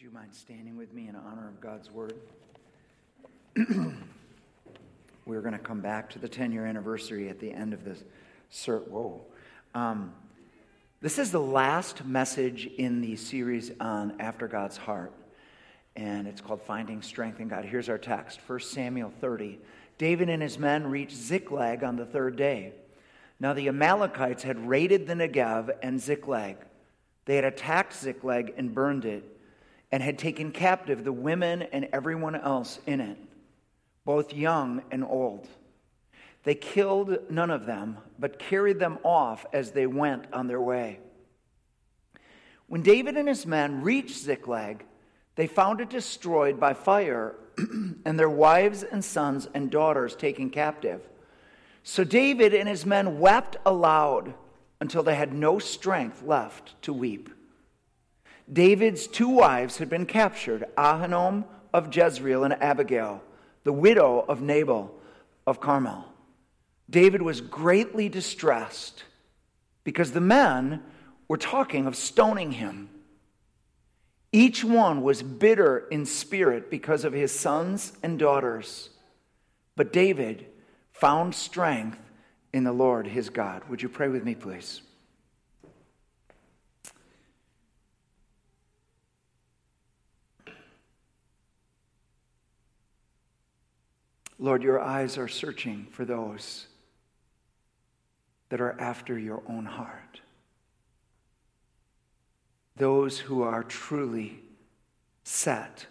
Would you mind standing with me in honor of God's word? We're going to come back to the 10 year anniversary at the end of this. Sir, whoa. Um, this is the last message in the series on After God's Heart, and it's called Finding Strength in God. Here's our text 1 Samuel 30. David and his men reached Ziklag on the third day. Now the Amalekites had raided the Negev and Ziklag. They had attacked Ziklag and burned it and had taken captive the women and everyone else in it, both young and old. They killed none of them, but carried them off as they went on their way. When David and his men reached Ziklag, they found it destroyed by fire, and their wives and sons and daughters taken captive. So David and his men wept aloud until they had no strength left to weep. David's two wives had been captured Ahinoam of Jezreel and Abigail, the widow of Nabal of Carmel. David was greatly distressed because the men were talking of stoning him. Each one was bitter in spirit because of his sons and daughters. But David found strength in the Lord his God. Would you pray with me, please? Lord, your eyes are searching for those that are after your own heart. Those who are truly set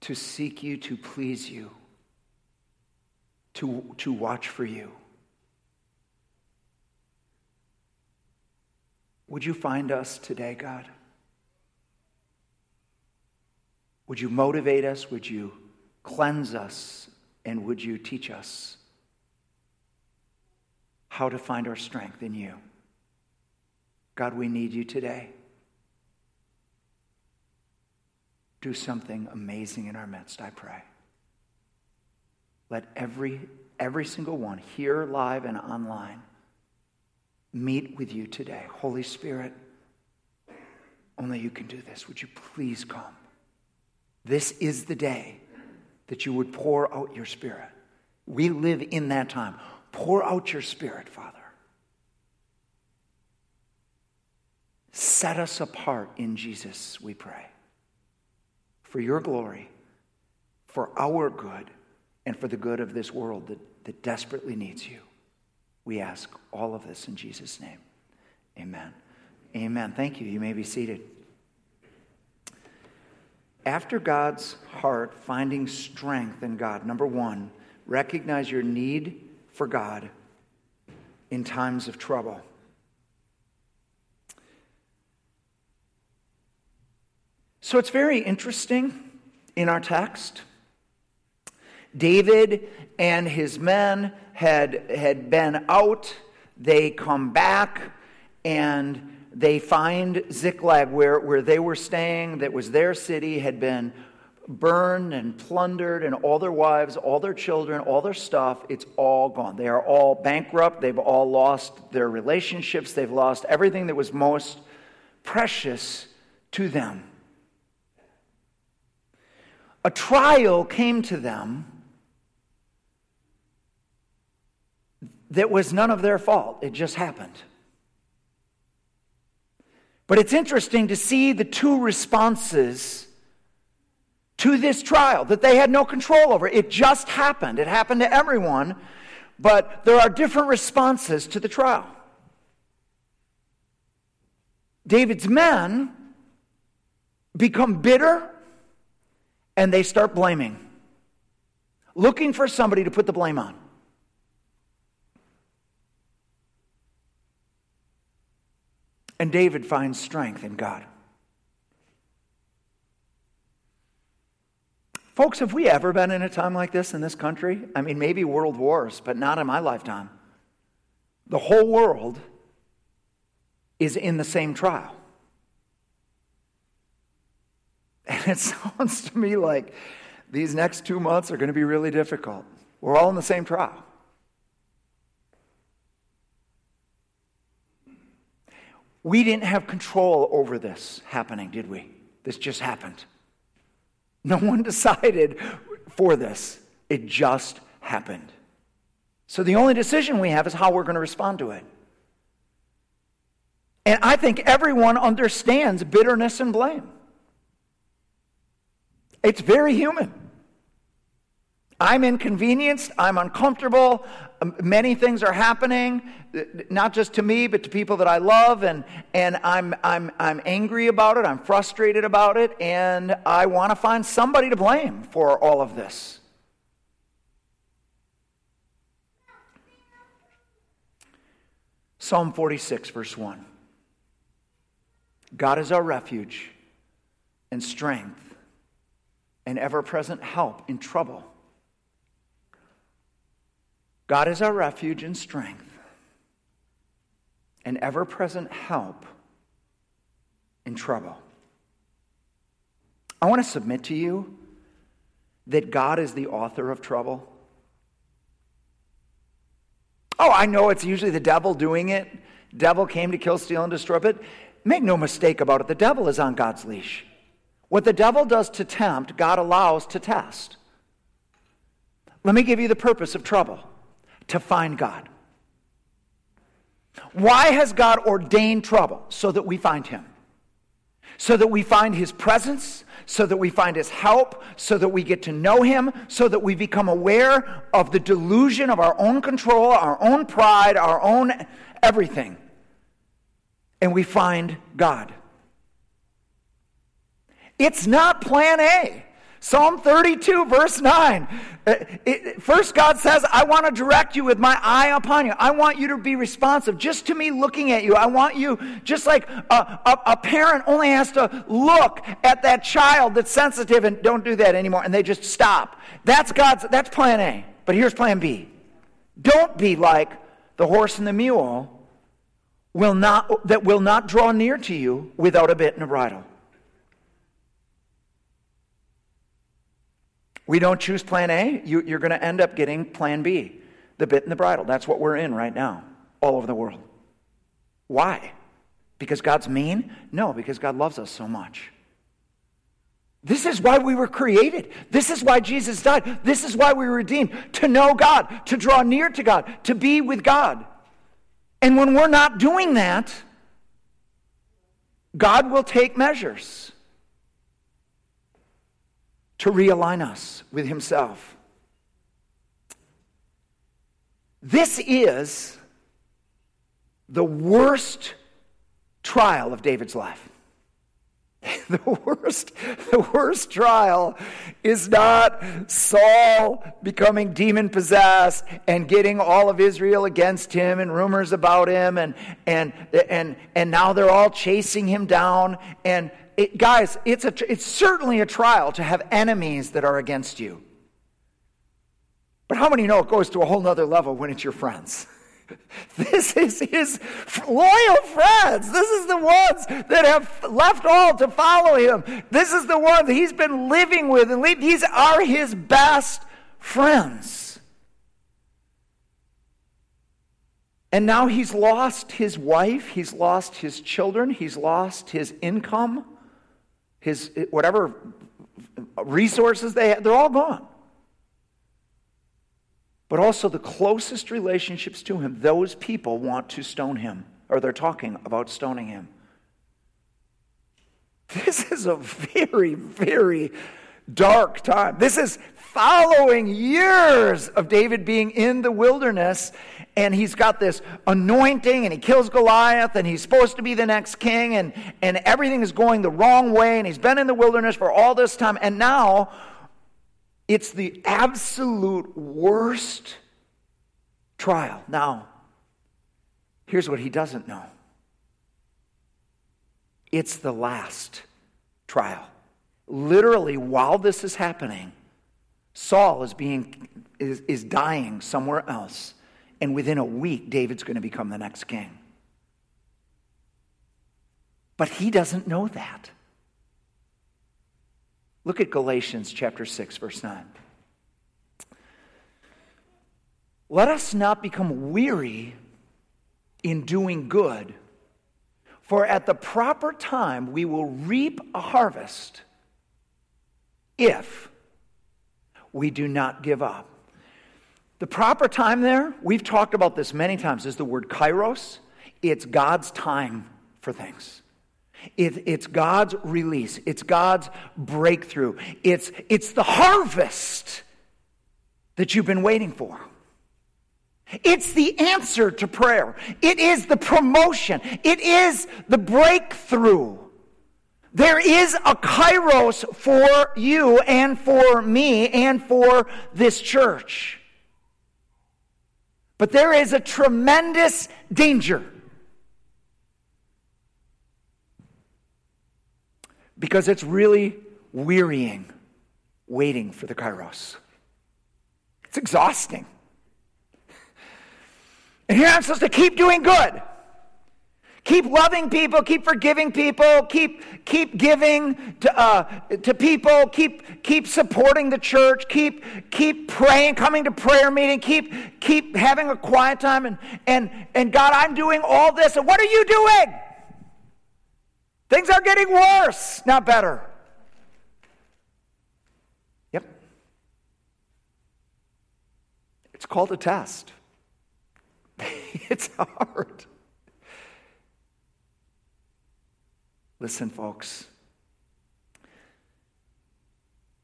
to seek you, to please you, to, to watch for you. Would you find us today, God? Would you motivate us? Would you cleanse us and would you teach us how to find our strength in you? God, we need you today. Do something amazing in our midst, I pray. Let every, every single one here, live, and online meet with you today. Holy Spirit, only you can do this. Would you please come? This is the day that you would pour out your spirit. We live in that time. Pour out your spirit, Father. Set us apart in Jesus, we pray. For your glory, for our good, and for the good of this world that, that desperately needs you. We ask all of this in Jesus' name. Amen. Amen. Thank you. You may be seated after God's heart, finding strength in God, number one, recognize your need for God in times of trouble. So it's very interesting in our text. David and his men had, had been out, they come back, and they find Ziklag, where, where they were staying, that was their city, had been burned and plundered, and all their wives, all their children, all their stuff, it's all gone. They are all bankrupt. They've all lost their relationships. They've lost everything that was most precious to them. A trial came to them that was none of their fault, it just happened. But it's interesting to see the two responses to this trial that they had no control over. It just happened. It happened to everyone, but there are different responses to the trial. David's men become bitter and they start blaming, looking for somebody to put the blame on. And David finds strength in God. Folks, have we ever been in a time like this in this country? I mean, maybe world wars, but not in my lifetime. The whole world is in the same trial. And it sounds to me like these next two months are going to be really difficult. We're all in the same trial. We didn't have control over this happening, did we? This just happened. No one decided for this, it just happened. So the only decision we have is how we're going to respond to it. And I think everyone understands bitterness and blame. It's very human. I'm inconvenienced. I'm uncomfortable. Um, many things are happening, not just to me, but to people that I love. And, and I'm, I'm, I'm angry about it. I'm frustrated about it. And I want to find somebody to blame for all of this. Psalm 46, verse 1. God is our refuge and strength and ever present help in trouble. God is our refuge and strength and ever present help in trouble. I want to submit to you that God is the author of trouble. Oh, I know it's usually the devil doing it. Devil came to kill, steal, and destroy, but make no mistake about it, the devil is on God's leash. What the devil does to tempt, God allows to test. Let me give you the purpose of trouble to find God. Why has God ordained trouble? So that we find Him. So that we find His presence, so that we find His help, so that we get to know Him, so that we become aware of the delusion of our own control, our own pride, our own everything. And we find God. It's not plan A. Psalm 32, verse 9. Uh, it, first, God says, I want to direct you with my eye upon you. I want you to be responsive just to me looking at you. I want you, just like a, a, a parent only has to look at that child that's sensitive and don't do that anymore, and they just stop. That's God's, that's plan A. But here's plan B. Don't be like the horse and the mule will not, that will not draw near to you without a bit and a bridle. We don't choose plan A, you, you're going to end up getting plan B, the bit and the bridle. That's what we're in right now, all over the world. Why? Because God's mean? No, because God loves us so much. This is why we were created. This is why Jesus died. This is why we were redeemed to know God, to draw near to God, to be with God. And when we're not doing that, God will take measures to realign us with Himself. This is the worst trial of David's life. the worst, the worst trial is not Saul becoming demon possessed and getting all of Israel against him and rumors about him and and and and now they're all chasing him down and it, guys, it's, a, it's certainly a trial to have enemies that are against you. But how many know it goes to a whole nother level when it's your friends? This is his loyal friends. This is the ones that have left all to follow him. This is the ones he's been living with, and these are his best friends. And now he's lost his wife, he's lost his children, he's lost his income his whatever resources they had, they're all gone. But also the closest relationships to him, those people want to stone him, or they're talking about stoning him. This is a very, very dark time. This is following years of David being in the wilderness and he's got this anointing and he kills Goliath and he's supposed to be the next king and, and everything is going the wrong way and he's been in the wilderness for all this time and now it's the absolute worst trial. Now, here's what he doesn't know it's the last trial. Literally, while this is happening, Saul is being is, is dying somewhere else and within a week, David's going to become the next king. But he doesn't know that. Look at Galatians chapter 6, verse 9. Let us not become weary in doing good, for at the proper time we will reap a harvest if we do not give up. The proper time there, we've talked about this many times, is the word kairos. It's God's time for things. It, it's God's release. It's God's breakthrough. It's, it's the harvest that you've been waiting for. It's the answer to prayer. It is the promotion. It is the breakthrough. There is a kairos for you and for me and for this church. But there is a tremendous danger. Because it's really wearying waiting for the kairos. It's exhausting. And here I'm supposed to keep doing good. Keep loving people, keep forgiving people, keep, keep giving to, uh, to people, keep, keep supporting the church, keep, keep praying, coming to prayer meeting, keep, keep having a quiet time. And, and, and God, I'm doing all this. And what are you doing? Things are getting worse, not better. Yep. It's called a test. it's hard. Listen, folks.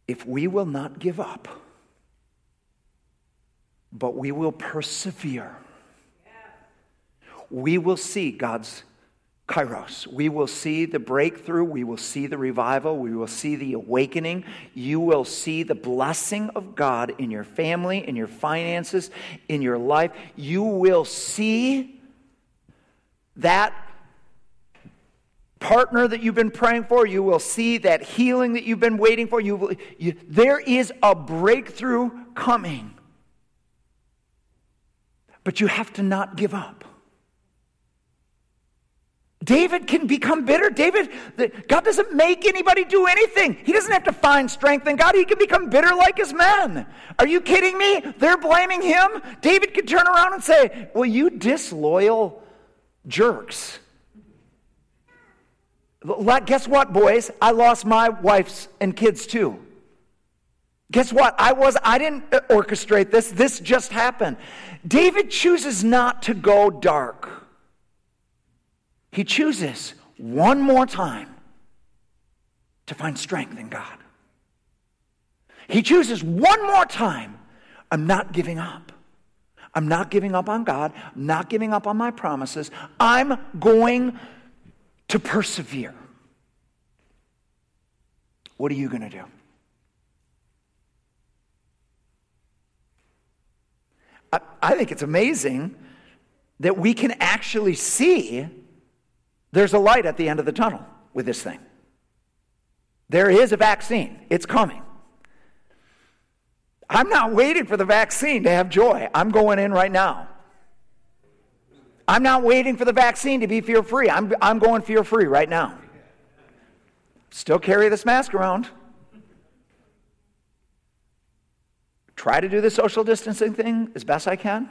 If we will not give up, but we will persevere, we will see God's kairos. We will see the breakthrough. We will see the revival. We will see the awakening. You will see the blessing of God in your family, in your finances, in your life. You will see that partner that you've been praying for. You will see that healing that you've been waiting for. You, you, there is a breakthrough coming. But you have to not give up. David can become bitter. David, God doesn't make anybody do anything. He doesn't have to find strength in God. He can become bitter like his men. Are you kidding me? They're blaming him. David could turn around and say, Well, you disloyal jerks. Guess what, boys? I lost my wife's and kids too. Guess what? I was I didn't uh, orchestrate this. This just happened. David chooses not to go dark. He chooses one more time to find strength in God. He chooses one more time. I'm not giving up. I'm not giving up on God. I'm not giving up on my promises. I'm going to persevere. What are you going to do? I, I think it's amazing that we can actually see there's a light at the end of the tunnel with this thing. There is a vaccine, it's coming. I'm not waiting for the vaccine to have joy. I'm going in right now. I'm not waiting for the vaccine to be fear free. I'm, I'm going fear free right now. Still carry this mask around. Try to do the social distancing thing as best I can.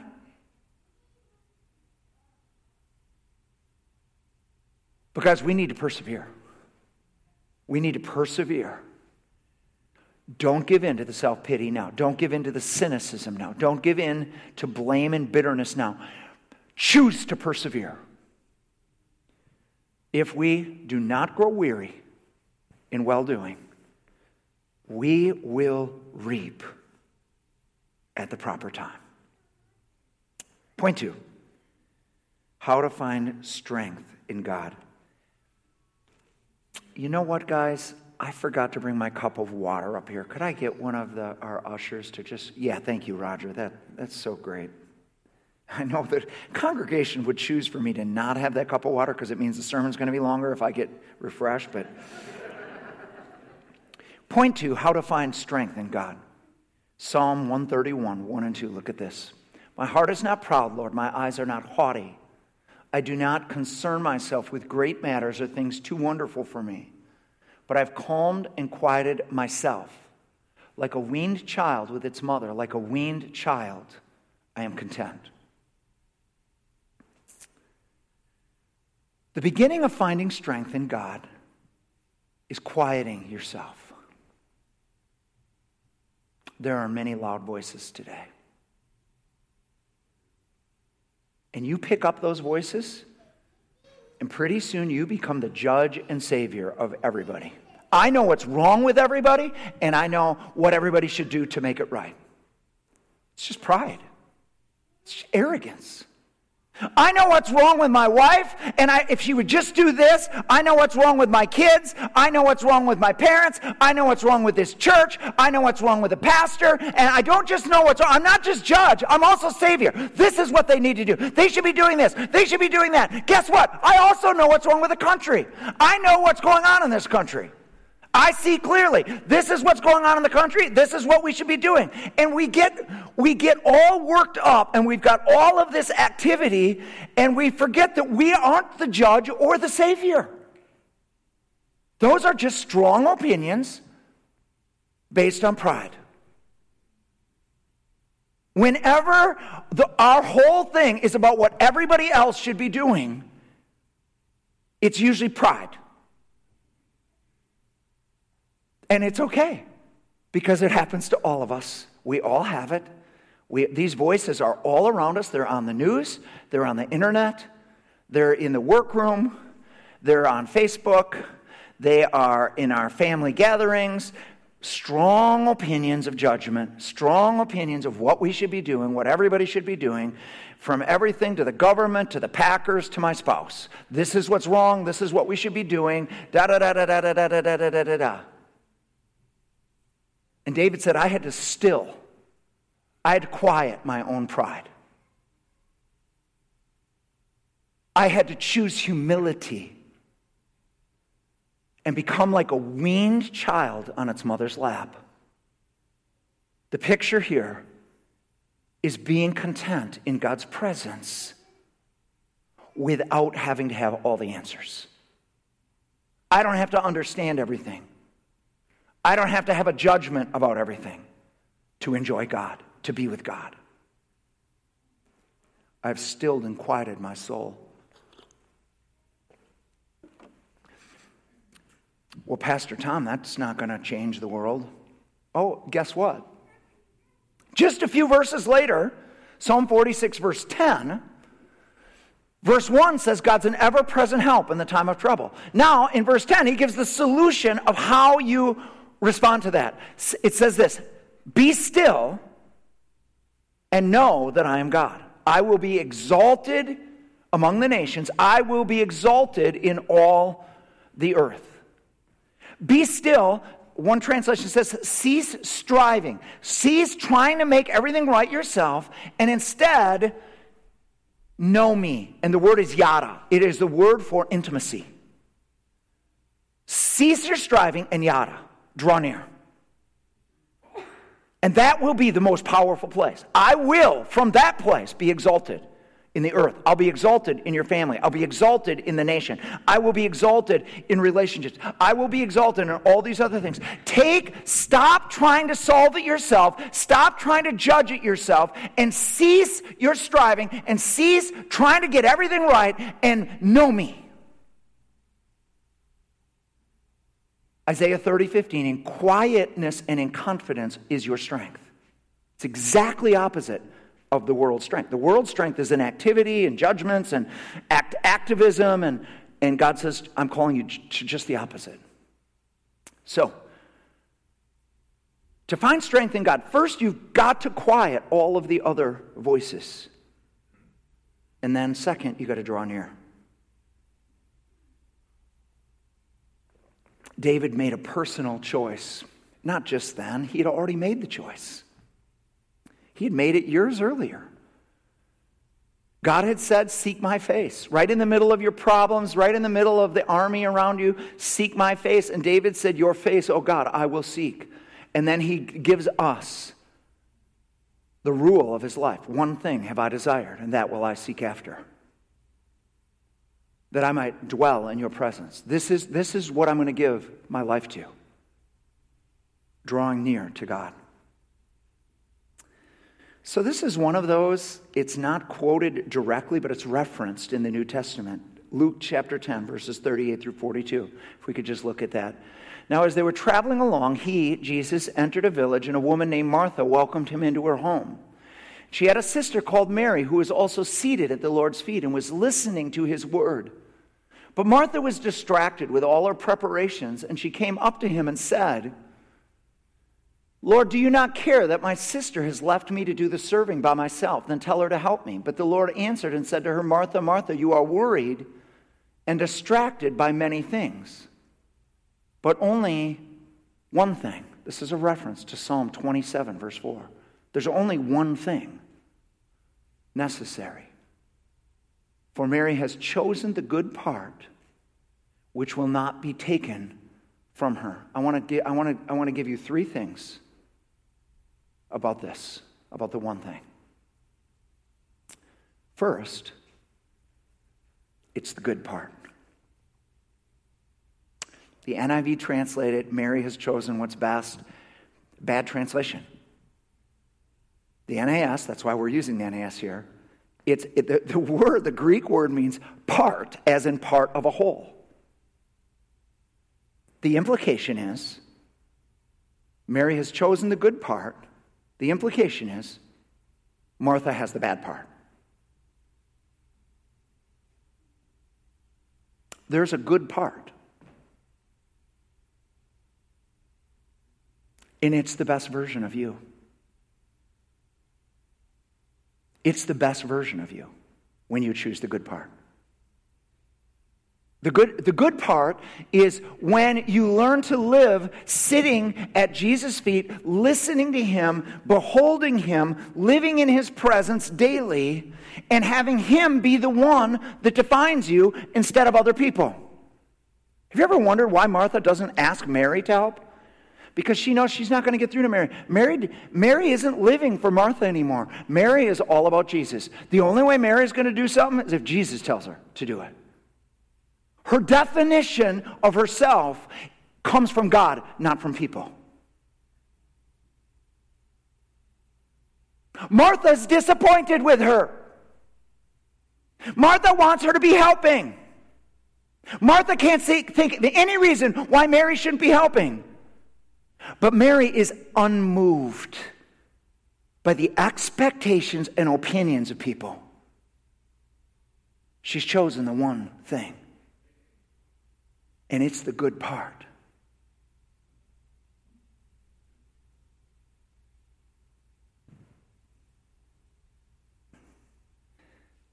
Because we need to persevere. We need to persevere. Don't give in to the self pity now. Don't give in to the cynicism now. Don't give in to blame and bitterness now. Choose to persevere. If we do not grow weary in well doing, we will reap at the proper time. Point two how to find strength in God. You know what, guys? I forgot to bring my cup of water up here. Could I get one of the, our ushers to just, yeah, thank you, Roger. That, that's so great. I know that congregation would choose for me to not have that cup of water because it means the sermon's going to be longer if I get refreshed, but point to how to find strength in God. Psalm 131, 1 and 2. Look at this. My heart is not proud, Lord. My eyes are not haughty. I do not concern myself with great matters or things too wonderful for me, but I've calmed and quieted myself. Like a weaned child with its mother, like a weaned child, I am content. The beginning of finding strength in God is quieting yourself. there are many loud voices today. And you pick up those voices, and pretty soon you become the judge and savior of everybody. I know what's wrong with everybody, and I know what everybody should do to make it right. It's just pride, it's just arrogance. I know what's wrong with my wife, and I, if she would just do this, I know what's wrong with my kids. I know what's wrong with my parents. I know what's wrong with this church. I know what's wrong with the pastor. And I don't just know what's wrong. I'm not just judge, I'm also savior. This is what they need to do. They should be doing this, they should be doing that. Guess what? I also know what's wrong with the country. I know what's going on in this country. I see clearly. This is what's going on in the country. This is what we should be doing. And we get we get all worked up and we've got all of this activity and we forget that we aren't the judge or the savior. Those are just strong opinions based on pride. Whenever the, our whole thing is about what everybody else should be doing, it's usually pride. And it's okay because it happens to all of us. We all have it. We, these voices are all around us. They're on the news, they're on the internet, they're in the workroom, they're on Facebook, they are in our family gatherings. Strong opinions of judgment, strong opinions of what we should be doing, what everybody should be doing, from everything to the government to the Packers to my spouse. This is what's wrong, this is what we should be doing, da da da da da da da da da da da. And David said, I had to still, I had to quiet my own pride. I had to choose humility and become like a weaned child on its mother's lap. The picture here is being content in God's presence without having to have all the answers. I don't have to understand everything. I don't have to have a judgment about everything to enjoy God, to be with God. I've stilled and quieted my soul. Well, Pastor Tom, that's not going to change the world. Oh, guess what? Just a few verses later, Psalm 46, verse 10, verse 1 says God's an ever present help in the time of trouble. Now, in verse 10, he gives the solution of how you respond to that. It says this Be still and know that I am God. I will be exalted among the nations, I will be exalted in all the earth. Be still. One translation says, cease striving, cease trying to make everything right yourself, and instead know me. And the word is yada, it is the word for intimacy. Cease your striving and yada draw near. And that will be the most powerful place. I will, from that place, be exalted in the earth. I'll be exalted in your family. I'll be exalted in the nation. I will be exalted in relationships. I will be exalted in all these other things. Take, stop trying to solve it yourself. Stop trying to judge it yourself and cease your striving and cease trying to get everything right and know me. Isaiah 30, 15, in quietness and in confidence is your strength. It's exactly opposite of the world's strength. The world's strength is in activity and judgments and act, activism, and, and God says, I'm calling you to just the opposite. So, to find strength in God, first you've got to quiet all of the other voices. And then, second, you've got to draw near. David made a personal choice. Not just then, he had already made the choice. He had made it years earlier. God had said, Seek my face. Right in the middle of your problems, right in the middle of the army around you, seek my face. And David said, Your face, oh God, I will seek. And then he gives us the rule of his life. One thing have I desired, and that will I seek after that I might dwell in your presence. This is, this is what I'm going to give my life to drawing near to God. So, this is one of those, it's not quoted directly, but it's referenced in the New Testament. Luke chapter 10, verses 38 through 42. If we could just look at that. Now, as they were traveling along, he, Jesus, entered a village, and a woman named Martha welcomed him into her home. She had a sister called Mary who was also seated at the Lord's feet and was listening to his word. But Martha was distracted with all her preparations, and she came up to him and said, Lord, do you not care that my sister has left me to do the serving by myself? Then tell her to help me. But the Lord answered and said to her, Martha, Martha, you are worried and distracted by many things, but only one thing. This is a reference to Psalm 27, verse 4. There's only one thing necessary. For Mary has chosen the good part which will not be taken from her. I want to, I want to, I want to give you three things about this, about the one thing. First, it's the good part. The NIV translated, Mary has chosen what's best. Bad translation. The NAS, that's why we're using the NAS here. It's, it, the, the word, the Greek word means part, as in part of a whole. The implication is Mary has chosen the good part the implication is Martha has the bad part. There's a good part. And it's the best version of you. It's the best version of you when you choose the good part. The good, the good part is when you learn to live sitting at Jesus' feet, listening to Him, beholding Him, living in His presence daily, and having Him be the one that defines you instead of other people. Have you ever wondered why Martha doesn't ask Mary to help? Because she knows she's not going to get through to Mary. Mary. Mary isn't living for Martha anymore. Mary is all about Jesus. The only way Mary is going to do something is if Jesus tells her to do it. Her definition of herself comes from God, not from people. Martha's disappointed with her. Martha wants her to be helping. Martha can't see, think of any reason why Mary shouldn't be helping. But Mary is unmoved by the expectations and opinions of people. She's chosen the one thing and it's the good part.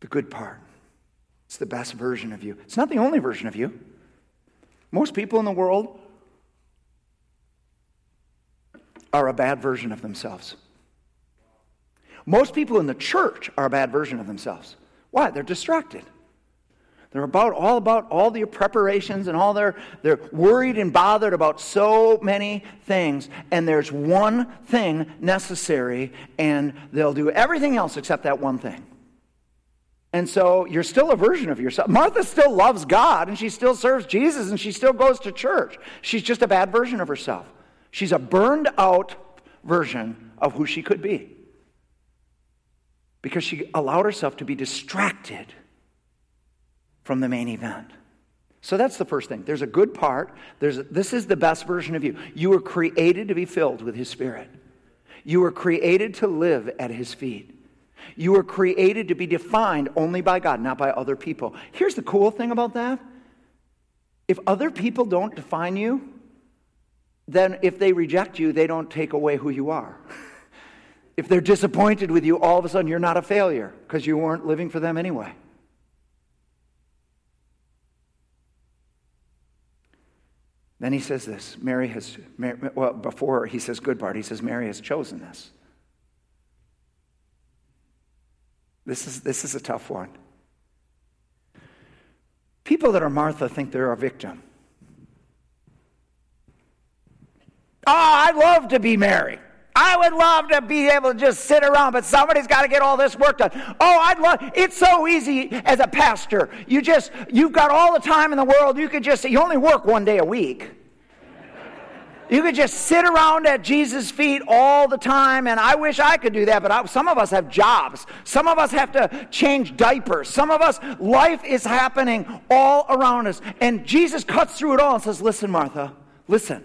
The good part. It's the best version of you. It's not the only version of you. Most people in the world are a bad version of themselves. Most people in the church are a bad version of themselves. Why? They're distracted. They're about all about all the preparations and all their they're worried and bothered about so many things and there's one thing necessary and they'll do everything else except that one thing. And so you're still a version of yourself. Martha still loves God and she still serves Jesus and she still goes to church. She's just a bad version of herself. She's a burned out version of who she could be. Because she allowed herself to be distracted from the main event. So that's the first thing. There's a good part. There's a, this is the best version of you. You were created to be filled with His Spirit. You were created to live at His feet. You were created to be defined only by God, not by other people. Here's the cool thing about that if other people don't define you, then if they reject you, they don't take away who you are. if they're disappointed with you, all of a sudden you're not a failure because you weren't living for them anyway. Then he says this Mary has, well, before he says good part, he says Mary has chosen this. This is, this is a tough one. People that are Martha think they're a victim. Oh, I'd love to be Mary. I would love to be able to just sit around, but somebody's got to get all this work done. Oh, I'd love, it's so easy as a pastor. You just, you've got all the time in the world. You could just, you only work one day a week. You could just sit around at Jesus' feet all the time, and I wish I could do that, but I, some of us have jobs. Some of us have to change diapers. Some of us, life is happening all around us. And Jesus cuts through it all and says, Listen, Martha, Listen,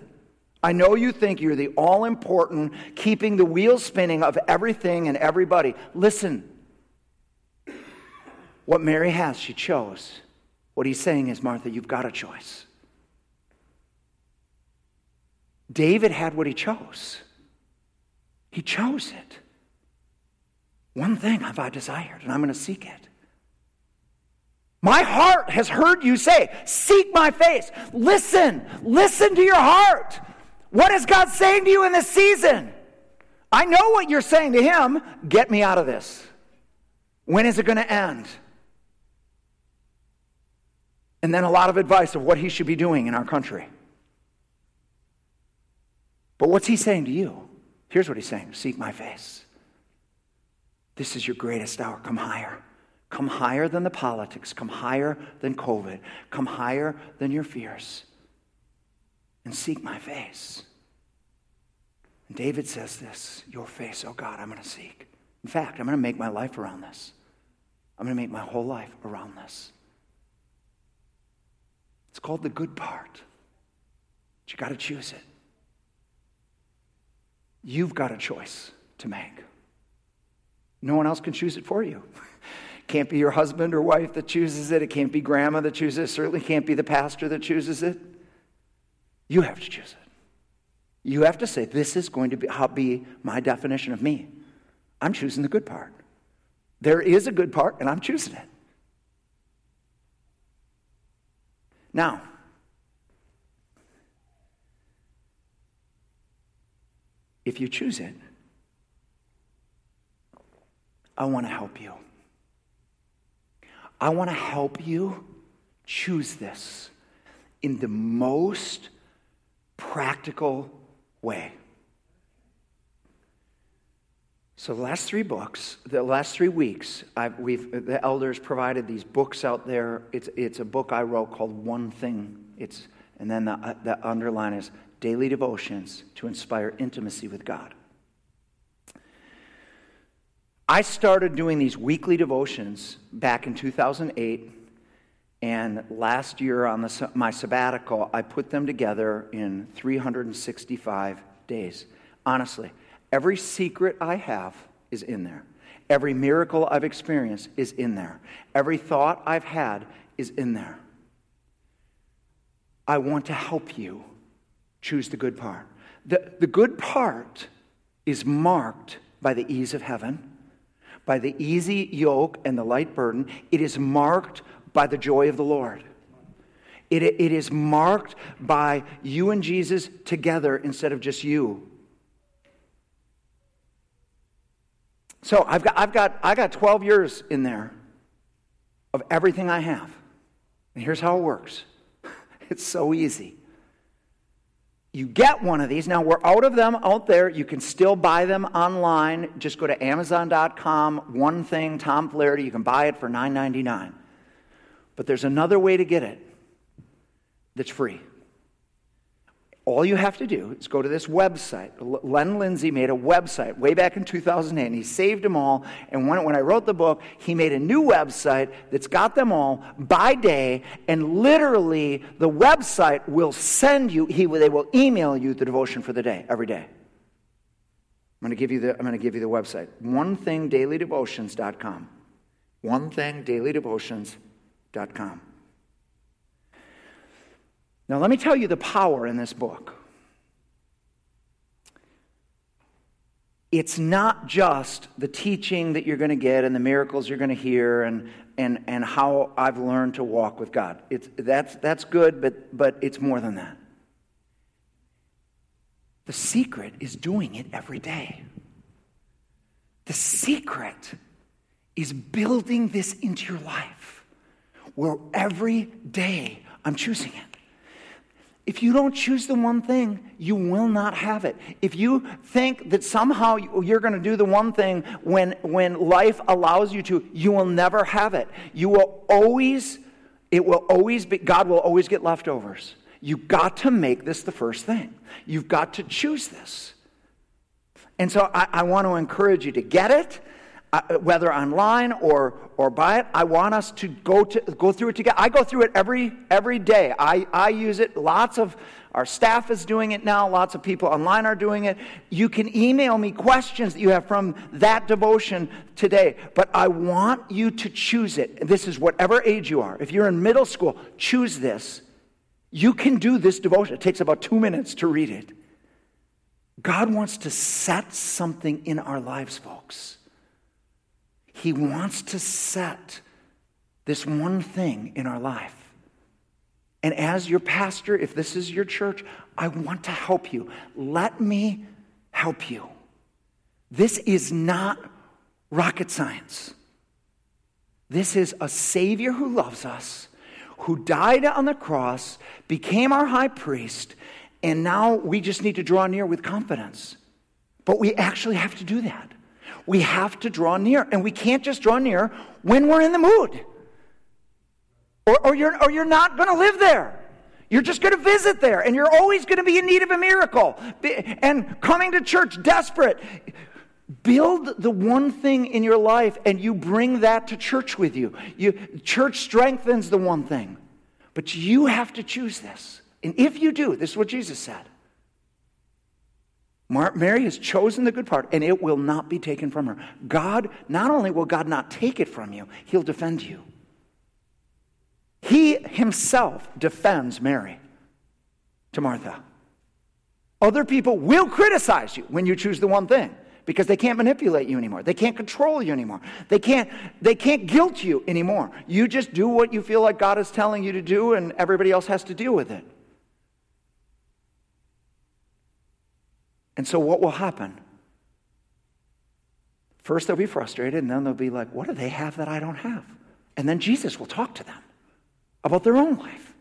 I know you think you're the all important, keeping the wheels spinning of everything and everybody. Listen, what Mary has, she chose. What he's saying is, Martha, you've got a choice. David had what he chose. He chose it. One thing have I desired, and I'm going to seek it. My heart has heard you say, Seek my face. Listen, listen to your heart. What is God saying to you in this season? I know what you're saying to Him. Get me out of this. When is it going to end? And then a lot of advice of what He should be doing in our country. But what's He saying to you? Here's what He's saying Seek my face. This is your greatest hour. Come higher. Come higher than the politics. Come higher than COVID. Come higher than your fears. And seek my face. And David says this Your face, oh God, I'm going to seek. In fact, I'm going to make my life around this. I'm going to make my whole life around this. It's called the good part. But you got to choose it. You've got a choice to make. No one else can choose it for you. Can't be your husband or wife that chooses it. It can't be grandma that chooses it. it certainly can't be the pastor that chooses it. You have to choose it. You have to say, This is going to be, be my definition of me. I'm choosing the good part. There is a good part, and I'm choosing it. Now, if you choose it, I want to help you. I want to help you choose this in the most practical way. So the last three books, the last three weeks, I've, we've, the elders provided these books out there. It's, it's a book I wrote called One Thing. It's, and then the, uh, the underline is Daily Devotions to Inspire Intimacy with God. I started doing these weekly devotions back in 2008, and last year on the, my sabbatical, I put them together in 365 days. Honestly, every secret I have is in there. Every miracle I've experienced is in there. Every thought I've had is in there. I want to help you choose the good part. The, the good part is marked by the ease of heaven by the easy yoke and the light burden. It is marked by the joy of the Lord. It, it is marked by you and Jesus together instead of just you. So I've got, I've got, I got 12 years in there of everything I have. And here's how it works it's so easy you get one of these. Now, we're out of them out there. You can still buy them online. Just go to Amazon.com, one thing, Tom Flaherty. You can buy it for $9.99. But there's another way to get it that's free. All you have to do is go to this website. Len Lindsay made a website way back in 2008, and he saved them all. And when, when I wrote the book, he made a new website that's got them all by day, and literally the website will send you, he, they will email you the devotion for the day, every day. I'm going to give you the, I'm going to give you the website, onethingdailydevotions.com. Now, let me tell you the power in this book. It's not just the teaching that you're going to get and the miracles you're going to hear and, and, and how I've learned to walk with God. It's, that's, that's good, but, but it's more than that. The secret is doing it every day. The secret is building this into your life where every day I'm choosing it. If you don't choose the one thing, you will not have it. If you think that somehow you're going to do the one thing when, when life allows you to, you will never have it. You will always, it will always be, God will always get leftovers. You've got to make this the first thing. You've got to choose this. And so I, I want to encourage you to get it. Whether online or, or buy it. I want us to go, to go through it together. I go through it every, every day. I, I use it. Lots of our staff is doing it now. Lots of people online are doing it. You can email me questions that you have from that devotion today. But I want you to choose it. This is whatever age you are. If you're in middle school, choose this. You can do this devotion. It takes about two minutes to read it. God wants to set something in our lives, folks. He wants to set this one thing in our life. And as your pastor, if this is your church, I want to help you. Let me help you. This is not rocket science. This is a Savior who loves us, who died on the cross, became our high priest, and now we just need to draw near with confidence. But we actually have to do that. We have to draw near, and we can't just draw near when we're in the mood. Or, or, you're, or you're not going to live there. You're just going to visit there, and you're always going to be in need of a miracle and coming to church desperate. Build the one thing in your life, and you bring that to church with you. you. Church strengthens the one thing, but you have to choose this. And if you do, this is what Jesus said Mary has chosen the good part, and it will not be taken from her. God, not only will God not take it from you, He'll defend you. He himself defends Mary to Martha. Other people will criticize you when you choose the one thing because they can't manipulate you anymore. They can't control you anymore. They can't, they can't guilt you anymore. You just do what you feel like God is telling you to do, and everybody else has to deal with it. And so, what will happen? First, they'll be frustrated, and then they'll be like, What do they have that I don't have? And then Jesus will talk to them about their own life.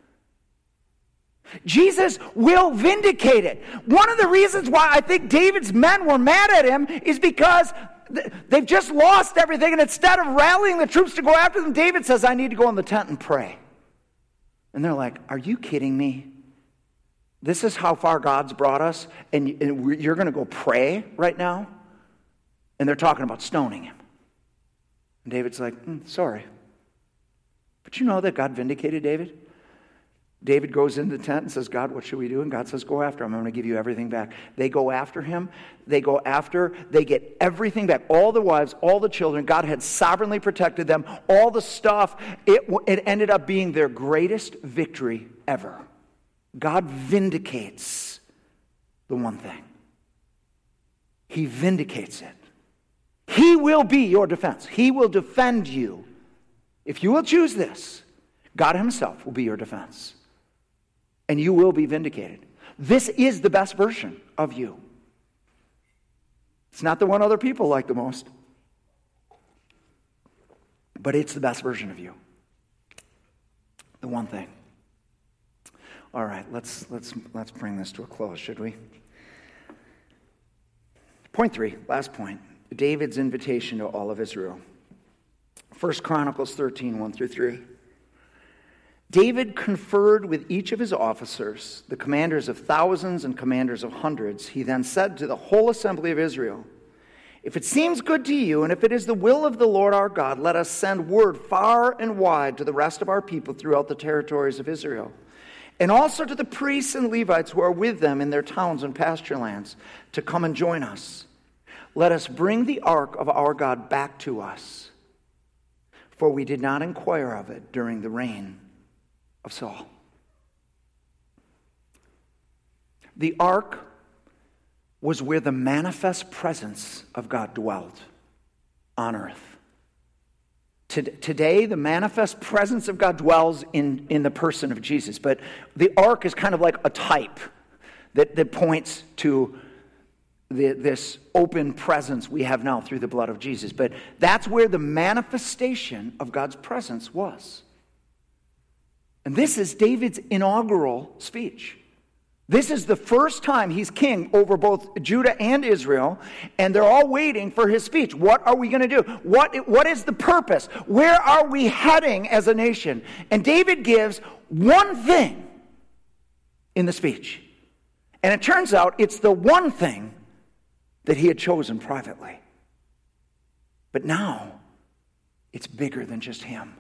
Jesus will vindicate it. One of the reasons why I think David's men were mad at him is because they've just lost everything, and instead of rallying the troops to go after them, David says, I need to go in the tent and pray. And they're like, Are you kidding me? This is how far God's brought us, and you're going to go pray right now? And they're talking about stoning him. And David's like, mm, Sorry, but you know that God vindicated David? David goes into the tent and says, God, what should we do? And God says, Go after him. I'm going to give you everything back. They go after him. They go after, they get everything back. All the wives, all the children. God had sovereignly protected them. All the stuff. It, it ended up being their greatest victory ever. God vindicates the one thing, He vindicates it. He will be your defense, He will defend you if you will choose this, God Himself will be your defense. And you will be vindicated. This is the best version of you. It's not the one other people like the most, but it's the best version of you. The one thing. All right, let's, let's, let's bring this to a close, should we? Point three, last point David's invitation to all of Israel. 1 Chronicles 13, 1 through 3. David conferred with each of his officers, the commanders of thousands and commanders of hundreds. He then said to the whole assembly of Israel, If it seems good to you, and if it is the will of the Lord our God, let us send word far and wide to the rest of our people throughout the territories of Israel, and also to the priests and Levites who are with them in their towns and pasture lands, to come and join us. Let us bring the ark of our God back to us for we did not inquire of it during the reign of Saul. The ark was where the manifest presence of God dwelled on earth. Today, the manifest presence of God dwells in, in the person of Jesus, but the ark is kind of like a type that, that points to the, this open presence we have now through the blood of Jesus. But that's where the manifestation of God's presence was. And this is David's inaugural speech. This is the first time he's king over both Judah and Israel, and they're all waiting for his speech. What are we going to do? What, what is the purpose? Where are we heading as a nation? And David gives one thing in the speech. And it turns out it's the one thing that he had chosen privately. But now, it's bigger than just him.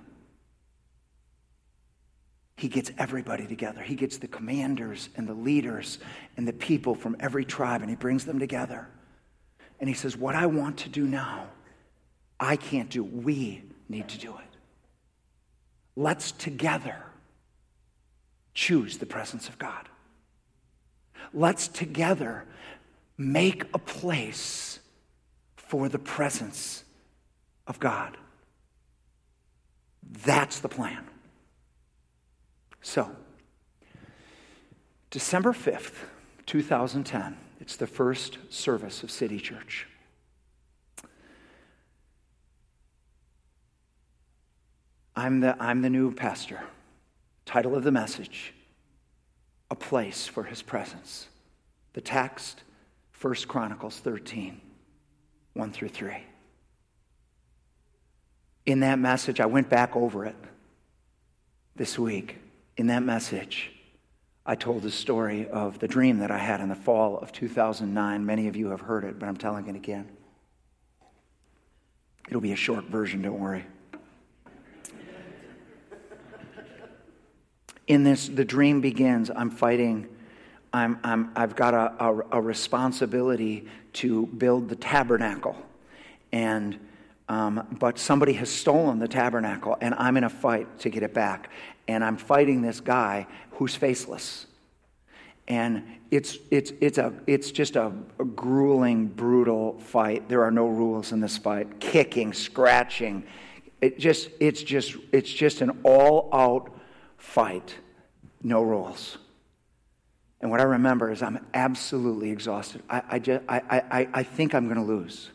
He gets everybody together. He gets the commanders and the leaders and the people from every tribe, and he brings them together. And he says, What I want to do now, I can't do. We need to do it. Let's together choose the presence of God. Let's together make a place for the presence of God. That's the plan. So, December 5th, 2010, it's the first service of City Church. I'm the, I'm the new pastor. Title of the message A Place for His Presence. The text, 1 Chronicles 13, 1 through 3. In that message, I went back over it this week. In that message, I told the story of the dream that I had in the fall of 2009. Many of you have heard it, but I'm telling it again. It'll be a short version, don't worry. In this, the dream begins. I'm fighting. I'm, I'm, I've got a, a, a responsibility to build the tabernacle. And um, but somebody has stolen the tabernacle, and I'm in a fight to get it back. And I'm fighting this guy who's faceless. And it's, it's, it's, a, it's just a, a grueling, brutal fight. There are no rules in this fight kicking, scratching. It just, it's, just, it's just an all out fight, no rules. And what I remember is I'm absolutely exhausted. I, I, just, I, I, I think I'm going to lose.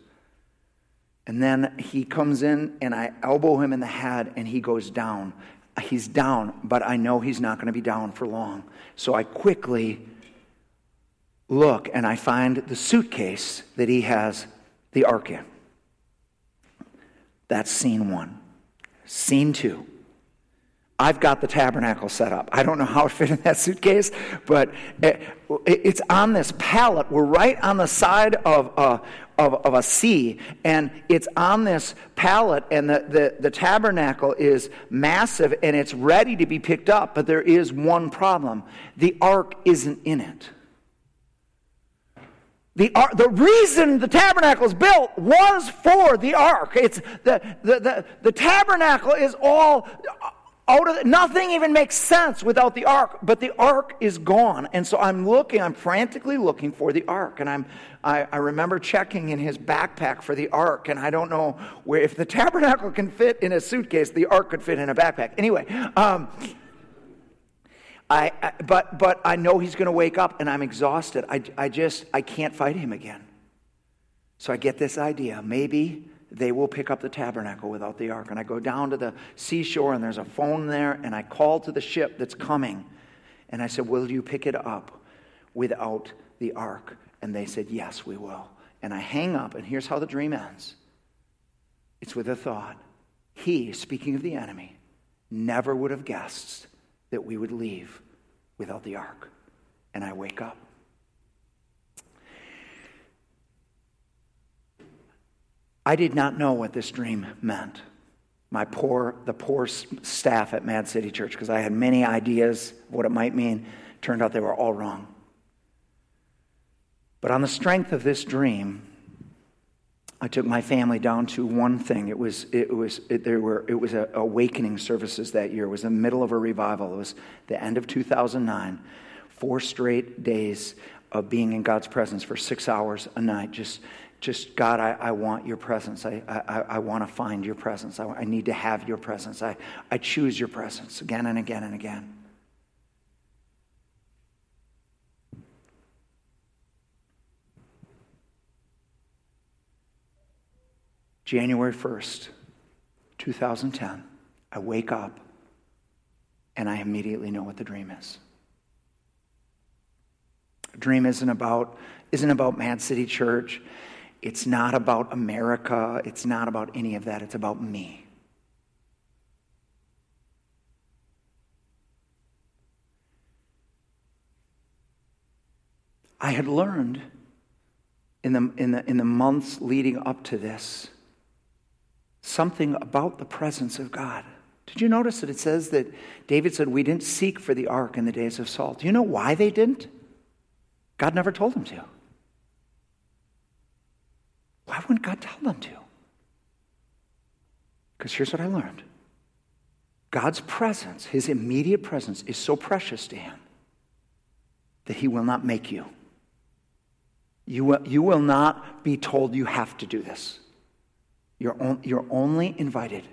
And then he comes in and I elbow him in the head and he goes down. He's down, but I know he's not going to be down for long. So I quickly look and I find the suitcase that he has the ark in. That's scene one. Scene two. I've got the tabernacle set up. I don't know how it fit in that suitcase, but it's on this pallet. We're right on the side of a, of, of a sea, and it's on this pallet, and the, the, the tabernacle is massive and it's ready to be picked up, but there is one problem the ark isn't in it. The, ark, the reason the tabernacle is built was for the ark. It's the, the, the, the tabernacle is all out of nothing even makes sense without the ark but the ark is gone. And so i'm looking i'm frantically looking for the ark. And i'm I, I, remember checking in his backpack for the ark. And i don't know where if the tabernacle can fit in a suitcase the ark could fit in a backpack. Anyway um, I, I, but but i know he's going to wake up and i'm exhausted. I, I just i can't fight him again. So i get this idea. Maybe they will pick up the tabernacle without the ark. And I go down to the seashore, and there's a phone there, and I call to the ship that's coming. And I said, Will you pick it up without the ark? And they said, Yes, we will. And I hang up, and here's how the dream ends it's with a thought. He, speaking of the enemy, never would have guessed that we would leave without the ark. And I wake up. I did not know what this dream meant. My poor, the poor staff at Mad City Church, because I had many ideas of what it might mean. Turned out they were all wrong. But on the strength of this dream, I took my family down to one thing. It was, it was, it, there were, it was a, awakening services that year. It was the middle of a revival. It was the end of 2009. Four straight days of being in God's presence for six hours a night, just just God, I, I want your presence. I, I, I want to find your presence. I, I need to have your presence. I, I choose your presence again and again and again. January 1st, 2010, I wake up and I immediately know what the dream is. A dream isn't about, isn't about Mad City Church. It's not about America. It's not about any of that. It's about me. I had learned in the, in the, in the months leading up to this something about the presence of God. Did you notice that it says that David said, We didn't seek for the ark in the days of Saul? Do you know why they didn't? God never told them to. Why wouldn't God tell them to? Because here's what I learned God's presence, his immediate presence, is so precious to him that he will not make you. You will, you will not be told you have to do this. You're, on, you're only invited.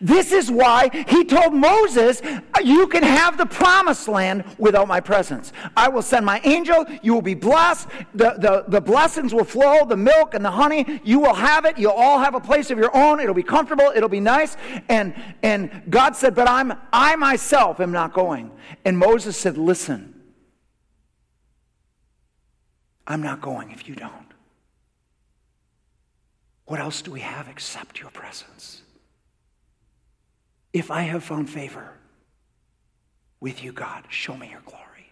This is why he told Moses, You can have the promised land without my presence. I will send my angel. You will be blessed. The, the, the blessings will flow, the milk and the honey. You will have it. You'll all have a place of your own. It'll be comfortable. It'll be nice. And, and God said, But I'm, I myself am not going. And Moses said, Listen, I'm not going if you don't. What else do we have except your presence? If I have found favor with you, God, show me your glory.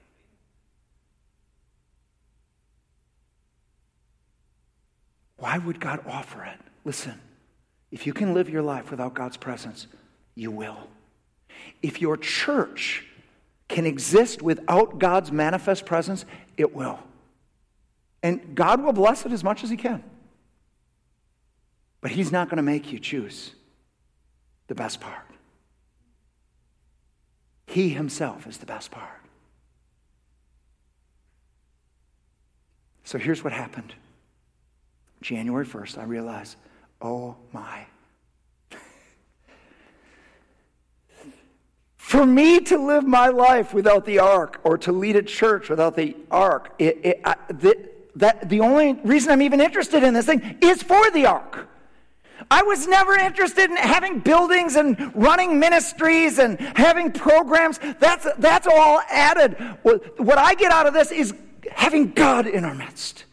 Why would God offer it? Listen, if you can live your life without God's presence, you will. If your church can exist without God's manifest presence, it will. And God will bless it as much as He can. But He's not going to make you choose the best part. He Himself is the best part. So here's what happened. January 1st, I realized, oh my. For me to live my life without the ark or to lead a church without the ark, it, it, I, the, that the only reason I'm even interested in this thing is for the ark. I was never interested in having buildings and running ministries and having programs. That's, that's all added. What I get out of this is having God in our midst,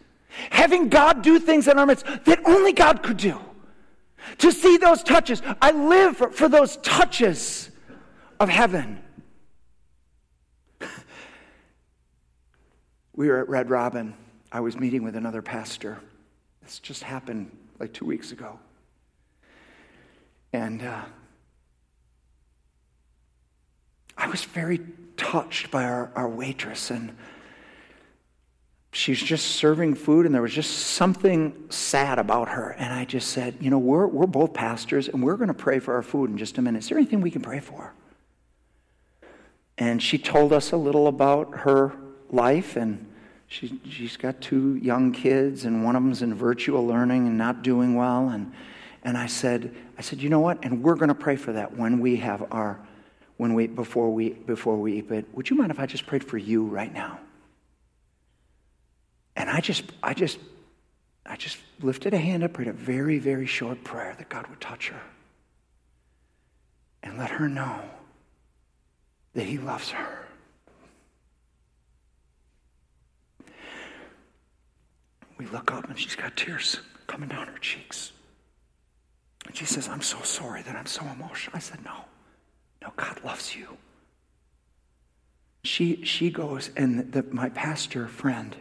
having God do things in our midst that only God could do. To see those touches. I live for, for those touches of heaven. We were at Red Robin I was meeting with another pastor. This just happened like two weeks ago. And uh, I was very touched by our, our waitress. And she's just serving food, and there was just something sad about her. And I just said, You know, we're, we're both pastors, and we're going to pray for our food in just a minute. Is there anything we can pray for? And she told us a little about her life and she, she's got two young kids, and one of them's in virtual learning and not doing well. And, and I said, I said, you know what? And we're going to pray for that when we have our, when we, before we, before we eat. But would you mind if I just prayed for you right now? And I just, I just, I just lifted a hand up, prayed a very, very short prayer that God would touch her and let her know that He loves her. We look up and she's got tears coming down her cheeks. And she says, I'm so sorry that I'm so emotional. I said, No, no, God loves you. She, she goes, and the, my pastor friend,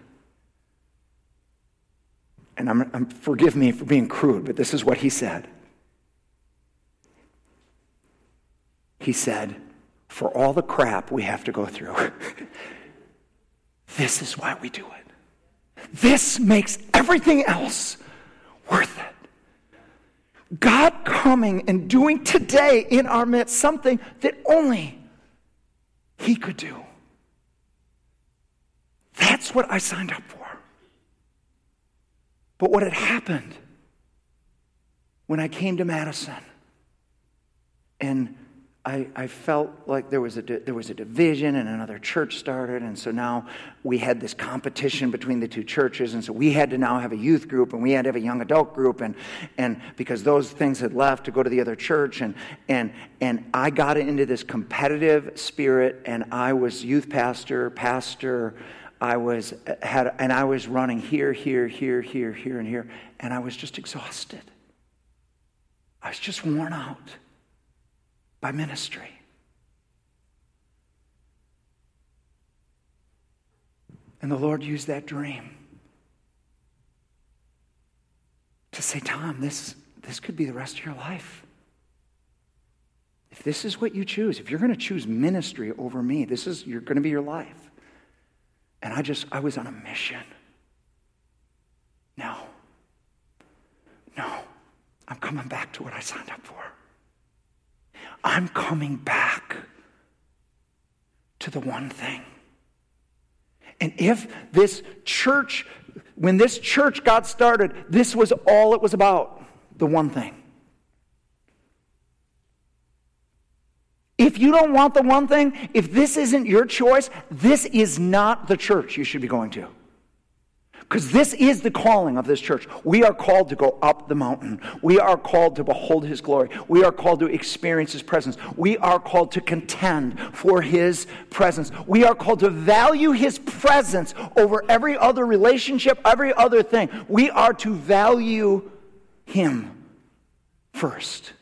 and I'm, I'm, forgive me for being crude, but this is what he said. He said, For all the crap we have to go through, this is why we do it. This makes everything else worth it. God coming and doing today in our midst something that only He could do. That's what I signed up for. But what had happened when I came to Madison and I, I, felt like there was, a there was a division and another church started. And so now we had this competition between the two churches. And so we had to now have a youth group and we had to have a young adult group. And, and because those things had left to go to the other church. And, and, and I got into this competitive spirit and I was youth pastor, pastor. I was, had, and I was running here, here, here, here, here, and here. And I was just exhausted. I was just worn out by ministry. And the Lord used that dream to say, Tom, this, this could be the rest of your life. If this is what you choose, if you're going to choose ministry over me, this is you're going to be your life. And I just, I was on a mission. No. No. I'm coming back to what I signed up for. I'm coming back to the one thing. And if this church, when this church got started, this was all it was about the one thing. If you don't want the one thing, if this isn't your choice, this is not the church you should be going to. Because this is the calling of this church. We are called to go up the mountain. We are called to behold his glory. We are called to experience his presence. We are called to contend for his presence. We are called to value his presence over every other relationship, every other thing. We are to value him first.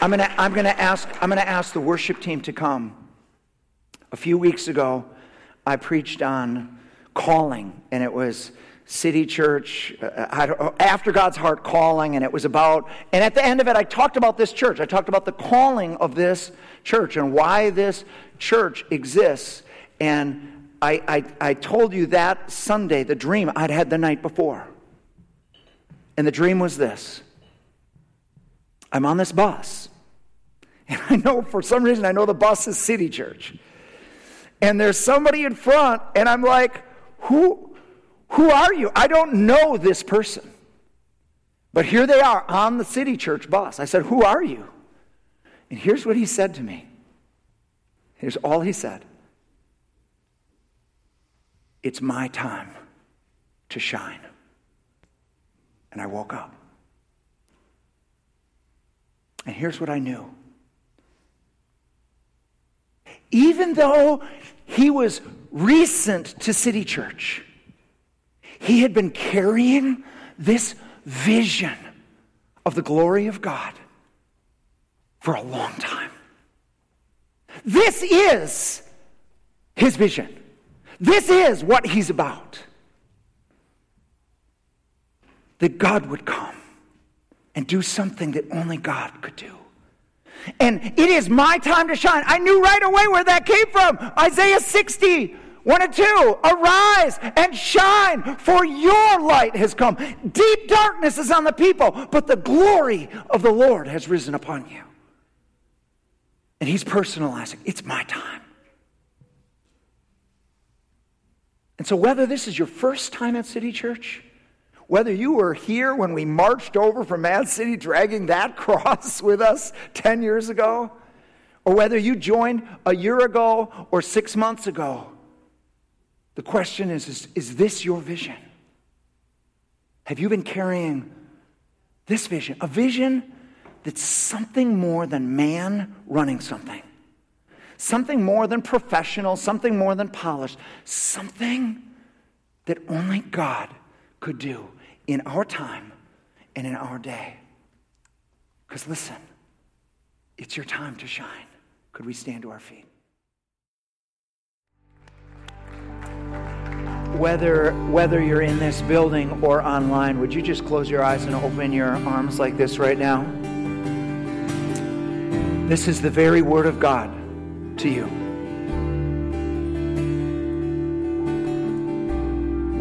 I'm going to I'm going to ask ask the worship team to come. A few weeks ago, I preached on calling, and it was City Church, uh, after God's heart calling, and it was about, and at the end of it, I talked about this church. I talked about the calling of this church and why this church exists. And I, I, I told you that Sunday, the dream I'd had the night before. And the dream was this I'm on this bus. And I know for some reason, I know the bus is City Church and there's somebody in front, and I'm like, who, who are you? I don't know this person. But here they are on the city church bus. I said, Who are you? And here's what he said to me. Here's all he said It's my time to shine. And I woke up. And here's what I knew. Even though he was recent to City Church. He had been carrying this vision of the glory of God for a long time. This is his vision. This is what he's about. That God would come and do something that only God could do. And it is my time to shine. I knew right away where that came from. Isaiah 60, 1 and 2. Arise and shine, for your light has come. Deep darkness is on the people, but the glory of the Lord has risen upon you. And he's personalizing. It's my time. And so, whether this is your first time at City Church, whether you were here when we marched over from Mad City dragging that cross with us 10 years ago, or whether you joined a year ago or six months ago, the question is, is, is this your vision? Have you been carrying this vision? A vision that's something more than man running something, something more than professional, something more than polished, something that only God could do in our time and in our day. Because listen, it's your time to shine. Could we stand to our feet? Whether, whether you're in this building or online, would you just close your eyes and open your arms like this right now? This is the very word of God to you.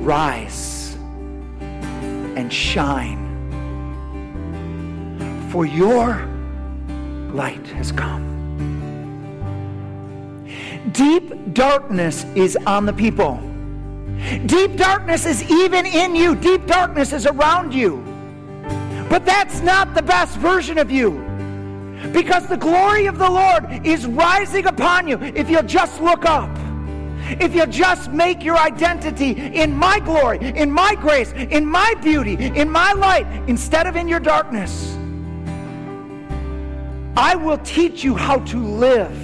Rise and shine. For your light has come. Deep darkness is on the people. Deep darkness is even in you. Deep darkness is around you. But that's not the best version of you. Because the glory of the Lord is rising upon you if you'll just look up. If you just make your identity in my glory, in my grace, in my beauty, in my light, instead of in your darkness, I will teach you how to live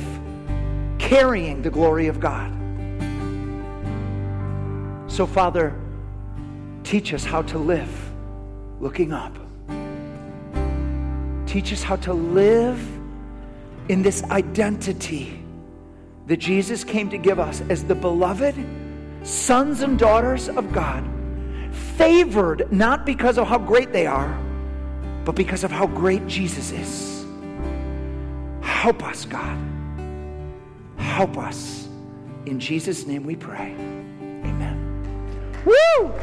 carrying the glory of God. So, Father, teach us how to live looking up. Teach us how to live in this identity that Jesus came to give us as the beloved sons and daughters of God, favored not because of how great they are, but because of how great Jesus is. Help us, God. Help us. In Jesus' name we pray. Amen. Woo!